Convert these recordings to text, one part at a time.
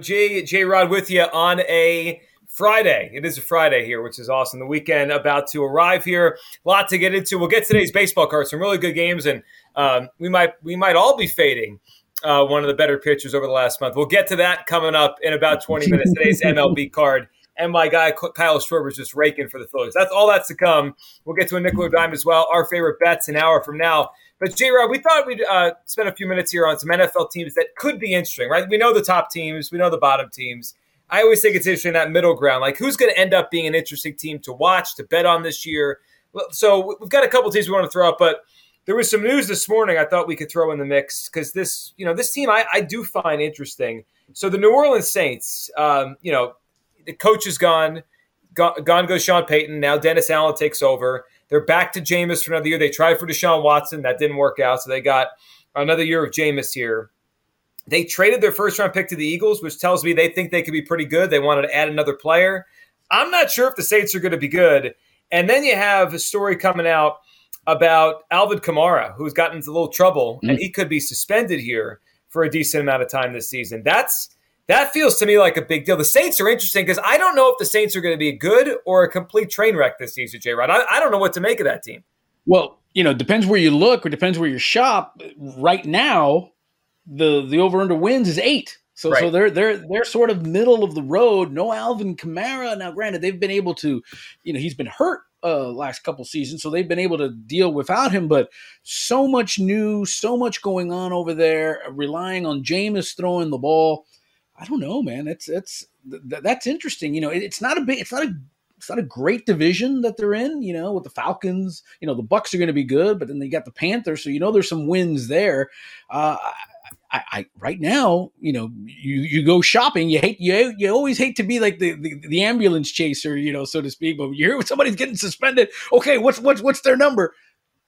Jay, J Rod with you on a Friday. It is a Friday here, which is awesome. The weekend about to arrive here. A lot to get into. We'll get today's baseball cards. Some really good games, and um, we might we might all be fading uh, one of the better pitchers over the last month. We'll get to that coming up in about 20 minutes. Today's MLB card. And my guy Kyle Schwarber is just raking for the Phillies. That's all that's to come. We'll get to a nickel or dime as well. Our favorite bets an hour from now. But J Rod, we thought we'd uh, spend a few minutes here on some NFL teams that could be interesting, right? We know the top teams, we know the bottom teams. I always think it's interesting that middle ground, like who's going to end up being an interesting team to watch, to bet on this year. So we've got a couple teams we want to throw up, but there was some news this morning I thought we could throw in the mix because this, you know, this team I, I, do find interesting. So the New Orleans Saints, um, you know, the coach is gone. Gone, gone goes Sean Payton. Now Dennis Allen takes over. They're back to Jameis for another year. They tried for Deshaun Watson. That didn't work out. So they got another year of Jameis here. They traded their first round pick to the Eagles, which tells me they think they could be pretty good. They wanted to add another player. I'm not sure if the Saints are going to be good. And then you have a story coming out about Alvin Kamara, who's gotten into a little trouble, mm-hmm. and he could be suspended here for a decent amount of time this season. That's that feels to me like a big deal. The Saints are interesting because I don't know if the Saints are going to be good or a complete train wreck this season, J. Rod. I, I don't know what to make of that team. Well, you know, depends where you look or depends where you shop. Right now, the the over under wins is eight. So right. so they're they're they're sort of middle of the road. No Alvin Kamara. Now, granted, they've been able to, you know, he's been hurt uh last couple seasons, so they've been able to deal without him. But so much new, so much going on over there, relying on Jameis throwing the ball. I don't know, man. That's that's that's interesting. You know, it's not a big, it's not a it's not a great division that they're in, you know, with the Falcons. You know, the Bucs are going to be good, but then they got the Panthers, so you know there's some wins there. Uh, I, I, right now, you know, you you go shopping. You hate you you always hate to be like the, the, the ambulance chaser, you know, so to speak. But you hear somebody's getting suspended. Okay, what's what's what's their number?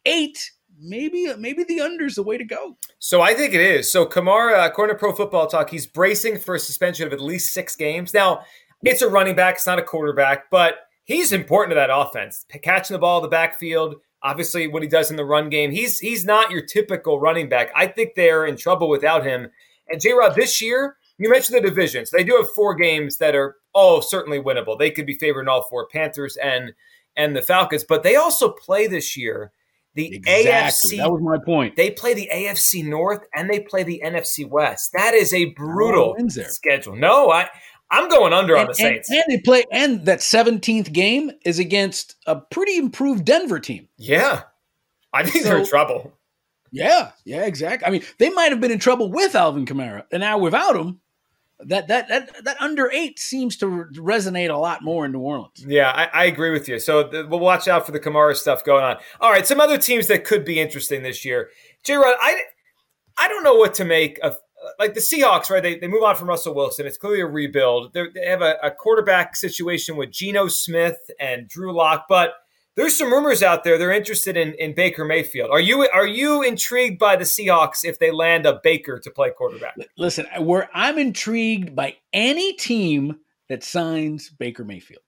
Eight maybe maybe the under's the way to go. So I think it is. So Kamara, uh, according to Pro Football Talk, he's bracing for a suspension of at least six games. Now it's a running back, it's not a quarterback, but he's important to that offense. Catching the ball in the backfield, obviously what he does in the run game. He's he's not your typical running back. I think they're in trouble without him. And J Rod, this year, you mentioned the divisions. They do have four games that are all certainly winnable. They could be favored in all four, Panthers and and the Falcons, but they also play this year the exactly. AFC. That was my point. They play the AFC North and they play the NFC West. That is a brutal schedule. No, I I'm going under and, on the Saints. And, and, they play and that 17th game is against a pretty improved Denver team. Yeah. I think so, they're in trouble. Yeah, yeah, exactly. I mean, they might have been in trouble with Alvin Kamara, and now without him, that that that that under eight seems to resonate a lot more in New Orleans. Yeah, I, I agree with you. So the, we'll watch out for the Kamara stuff going on. All right, some other teams that could be interesting this year. J. Rod, I I don't know what to make of uh, like the Seahawks. Right, they they move on from Russell Wilson. It's clearly a rebuild. They're, they have a, a quarterback situation with Geno Smith and Drew Lock, but there's some rumors out there they're interested in, in Baker Mayfield. Are you are you intrigued by the Seahawks if they land a Baker to play quarterback? Listen, I'm intrigued by any team that signs Baker Mayfield.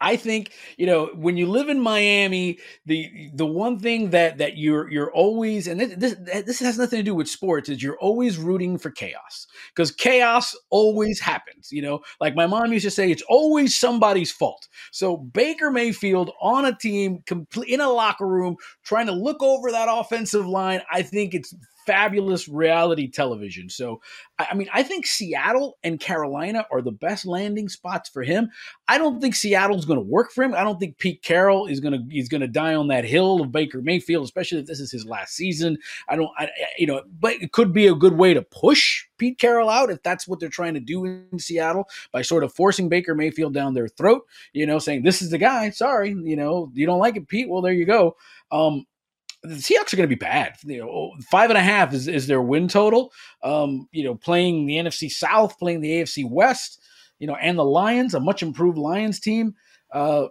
I think you know when you live in Miami, the the one thing that that you're you're always and this this has nothing to do with sports is you're always rooting for chaos because chaos always happens. You know, like my mom used to say, it's always somebody's fault. So Baker Mayfield on a team, complete in a locker room, trying to look over that offensive line, I think it's fabulous reality television. So, I mean, I think Seattle and Carolina are the best landing spots for him. I don't think Seattle's going to work for him. I don't think Pete Carroll is going to he's going to die on that hill of Baker Mayfield, especially if this is his last season. I don't, I, you know, but it could be a good way to push Pete Carroll out if that's what they're trying to do in Seattle by sort of forcing Baker Mayfield down their throat. You know, saying this is the guy. Sorry, you know, you don't like it, Pete. Well, there you go. Um, the Seahawks are going to be bad. You know, five and a half is, is their win total. Um, you know, playing the NFC South, playing the AFC West, you know, and the Lions, a much improved Lions team. Uh,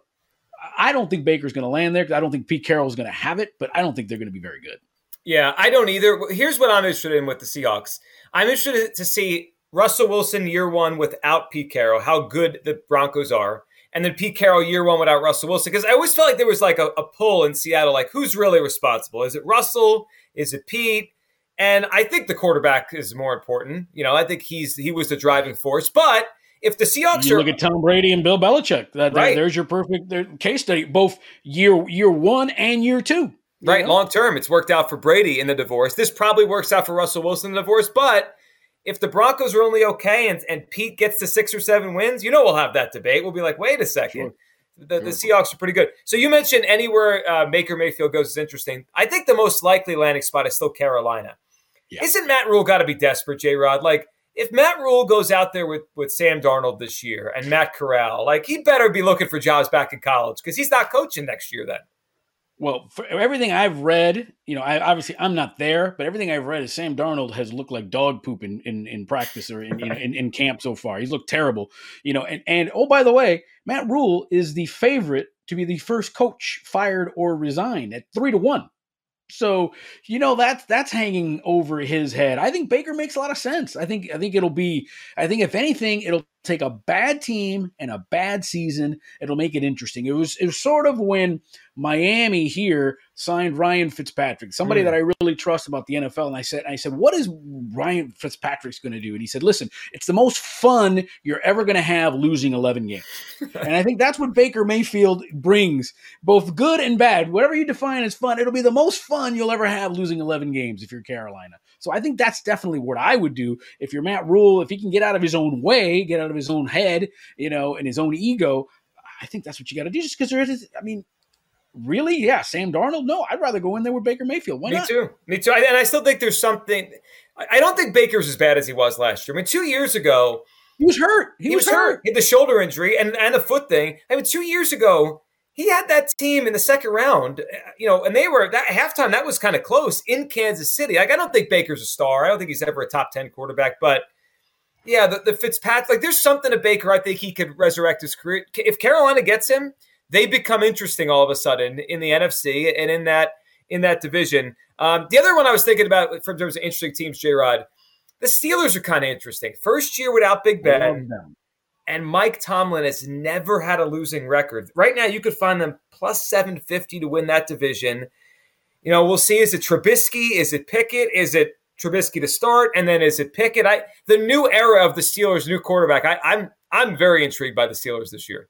I don't think Baker's going to land there. I don't think Pete Carroll is going to have it, but I don't think they're going to be very good. Yeah, I don't either. Here's what I'm interested in with the Seahawks. I'm interested to see Russell Wilson year one without Pete Carroll, how good the Broncos are and then Pete Carroll year one without Russell Wilson. Because I always felt like there was like a, a, pull in Seattle, like who's really responsible? Is it Russell? Is it Pete? And I think the quarterback is more important. You know, I think he's he was the driving force. But if the Seahawks you are, look at Tom Brady and Bill Belichick, that, right. there's your perfect case study, both year year one and year two. Right, know? long term, it's worked out for Brady in the divorce. This probably works out for Russell Wilson in the divorce, but if the Broncos are only okay and, and Pete gets to six or seven wins, you know we'll have that debate. We'll be like, wait a second. Sure. The, the Seahawks are pretty good. So you mentioned anywhere uh, Baker Mayfield goes is interesting. I think the most likely landing spot is still Carolina. Yeah. Isn't Matt Rhule got to be desperate, J Rod? Like, if Matt Rhule goes out there with, with Sam Darnold this year and Matt Corral, like, he better be looking for jobs back in college because he's not coaching next year then. Well, for everything I've read, you know, I obviously I'm not there, but everything I've read is Sam Darnold has looked like dog poop in in, in practice or in, in, in camp so far. He's looked terrible, you know. And and oh by the way, Matt Rhule is the favorite to be the first coach fired or resigned at three to one. So you know that's that's hanging over his head. I think Baker makes a lot of sense. I think I think it'll be. I think if anything, it'll take a bad team and a bad season. It'll make it interesting. It was it was sort of when Miami here signed Ryan Fitzpatrick, somebody mm. that I really trust about the NFL. And I said, I said, what is Ryan Fitzpatrick's going to do? And he said, listen, it's the most fun you're ever going to have losing 11 games. and I think that's what Baker Mayfield brings, both good and bad. Whatever you define as fun, it'll be the most fun you'll ever have losing 11 games if you're Carolina. So I think that's definitely what I would do if you're Matt Rhule, If he can get out of his own way, get out of his own head, you know, and his own ego. I think that's what you got to do. Just because there is, I mean, really? Yeah, Sam Darnold? No, I'd rather go in there with Baker Mayfield. Why Me not? too. Me too. and I still think there's something. I don't think Baker's as bad as he was last year. I mean, two years ago, he was hurt. He, he was, was, hurt. hurt. He had the shoulder injury and and the foot thing. I mean, two years ago, he had that team in the second round. Uh, you know, and they were that halftime. That was kind of close in Kansas City. Like, I don't think Baker's a star. I don't think he's ever a top ten quarterback, but. Yeah, the, the Fitzpatrick, like there's something to Baker. I think he could resurrect his career. If Carolina gets him, they become interesting all of a sudden in the NFC and in that in that division. Um, the other one I was thinking about from terms of interesting teams, J Rod, the Steelers are kind of interesting. First year without Big Ben. And Mike Tomlin has never had a losing record. Right now, you could find them plus 750 to win that division. You know, we'll see. Is it Trubisky? Is it Pickett? Is it Trubisky to start? And then is it Pickett? I the new era of the Steelers' new quarterback. I, I'm I'm very intrigued by the Steelers this year.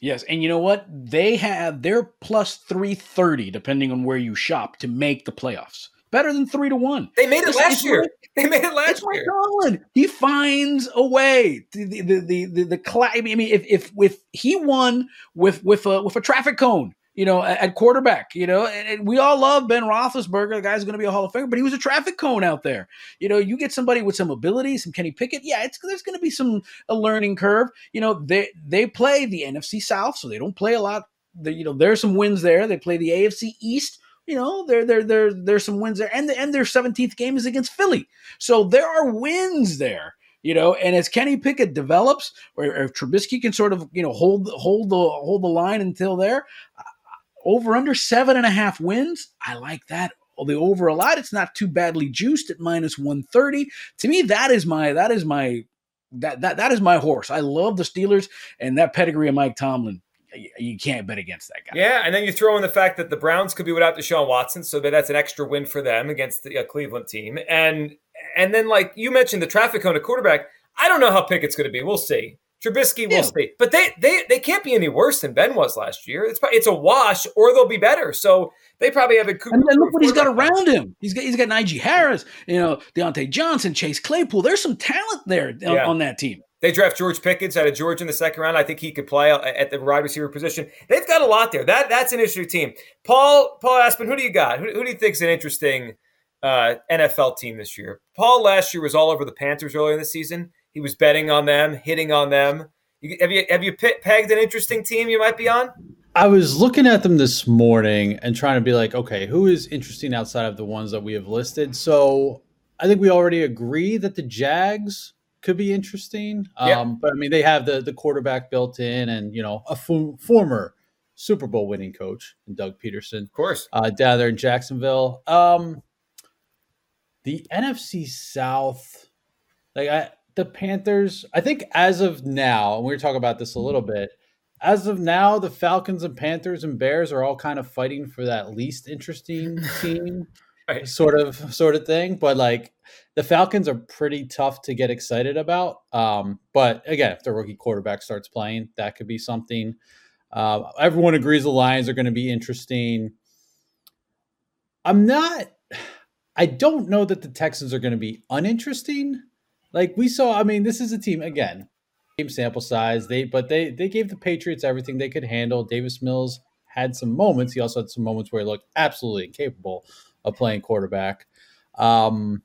Yes, and you know what? They have they're plus three thirty, depending on where you shop, to make the playoffs. Better than three to one. They made it it's, last it's year. they made it last it's year. Colin. He finds a way. The the the the, the, the I mean, if if if he won with with a with a traffic cone, you know, at quarterback, you know, and, we all love Ben Roethlisberger. The guy's going to be a Hall of Famer, but he was a traffic cone out there. You know, you get somebody with some ability, some Kenny Pickett. Yeah, it's there's going to be some a learning curve. You know, they they play the NFC South, so they don't play a lot. The, you know, there's some wins there. They play the AFC East. You know, there there there there's some wins there, and the, and their 17th game is against Philly, so there are wins there you know, and as Kenny Pickett develops, or, or, Trubisky can sort of, you know, hold hold the hold the line until there, over under seven and a half wins. I like that. The over a lot. It's not too badly juiced at minus 130. To me, that is my that is my that that that is my horse. I love the Steelers and that pedigree of Mike Tomlin. You can't bet against that guy. Yeah, and then you throw in the fact that the Browns could be without Deshaun Watson, so that's an extra win for them against the uh, Cleveland team. And and then like you mentioned, the traffic cone of quarterback. I don't know how Pickett's going to be. We'll see. Trubisky, we'll yeah. see. But they they they can't be any worse than Ben was last year. It's it's a wash, or they'll be better. So they probably have a. Cooper and then look what he's got around him. He's got he's got Najee Harris, you know, Diontae Johnson, Chase Claypool. There's some talent there on, yeah. on that team. They draft George Pickens out of Georgia in the second round. I think he could play at the wide receiver position. They've got a lot there. That that's an interesting team. Paul Paul Aspen, who do you got? Who, who do you think is an interesting uh, NFL team this year? Paul last year was all over the Panthers earlier in the season. He was betting on them, hitting on them. You, have you have you pegged an interesting team you might be on? I was looking at them this morning and trying to be like, okay, who is interesting outside of the ones that we have listed? So I think we already agree that the Jags could be interesting. Yeah. Um, but I mean, they have the the quarterback built in, and you know, a f- former Super Bowl winning coach, Doug Pederson, of course, uh, down there in Jacksonville. Um, the NFC South, like I, the Panthers, I think as of now, and we were talking about this a little bit. As of now, the Falcons and Panthers and Bears are all kind of fighting for that least interesting team, right. sort of, sort of thing. But like, the Falcons are pretty tough to get excited about. Um, but again, if the rookie quarterback starts playing, that could be something. Uh, everyone agrees the Lions are going to be interesting. I'm not. I don't know that the Texans are going to be uninteresting. Like we saw, I mean, this is a team again, game sample size. They but they they gave the Patriots everything they could handle. Davis Mills had some moments. He also had some moments where he looked absolutely incapable of playing quarterback. Um,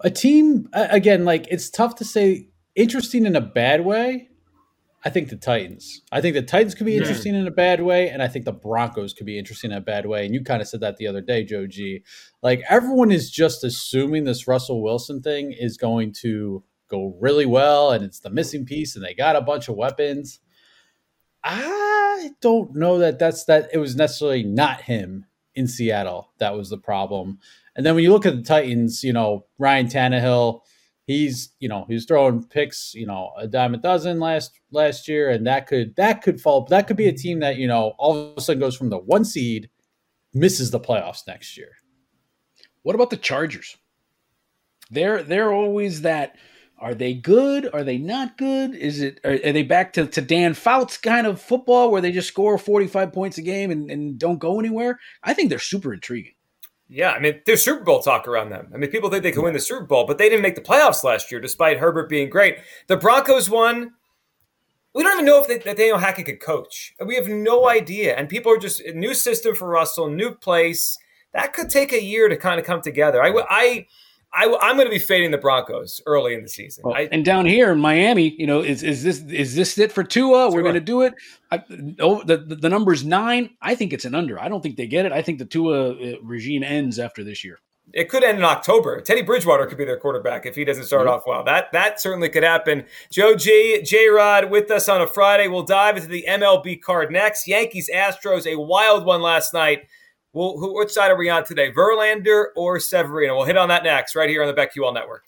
a team again, like it's tough to say interesting in a bad way. I think the Titans. I think the Titans could be interesting in a bad way, and I think the Broncos could be interesting in a bad way. And you kind of said that the other day, Joe G. Like everyone is just assuming this Russell Wilson thing is going to go really well, and it's the missing piece, and they got a bunch of weapons. I don't know that that's that it was necessarily not him in Seattle that was the problem. And then when you look at the Titans, you know, Ryan Tannehill, he's, you know, he's throwing picks, you know, a dime a dozen last last year, and that could that could fall. That could be a team that, you know, all of a sudden goes from the one seed, misses the playoffs next year. What about the Chargers? They're they're always that are they good? Are they not good? Is it are, are, they back to, to Dan Fouts kind of football where they just score 45 points a game and, and don't go anywhere? I think they're super intriguing. Yeah, I mean, there's Super Bowl talk around them. I mean, people think they can win the Super Bowl, but they didn't make the playoffs last year, despite Herbert being great. The Broncos won. We don't even know if they, Daniel Hackett could coach. We have no idea. And people are just new system for Russell, new place. That could take a year to kind of come together. I, I I, am going to be fading the Broncos early in the season. Well, I, and down here in Miami, you know, is is this is this it for Tua? We're going to do it. I, oh, the, the number's nine. I think it's an under. I don't think they get it. I think the Tua uh, regime ends after this year. It could end in October. Teddy Bridgewater could be their quarterback if he doesn't start mm-hmm. off well. That that certainly could happen. Joe G, J Rod with us on a Friday. We'll dive into the MLB card next. Yankees Astros, a wild one last night. Well, who, which side are we on today? Verlander or Severino? We'll hit on that next, right here on the BetQL Network.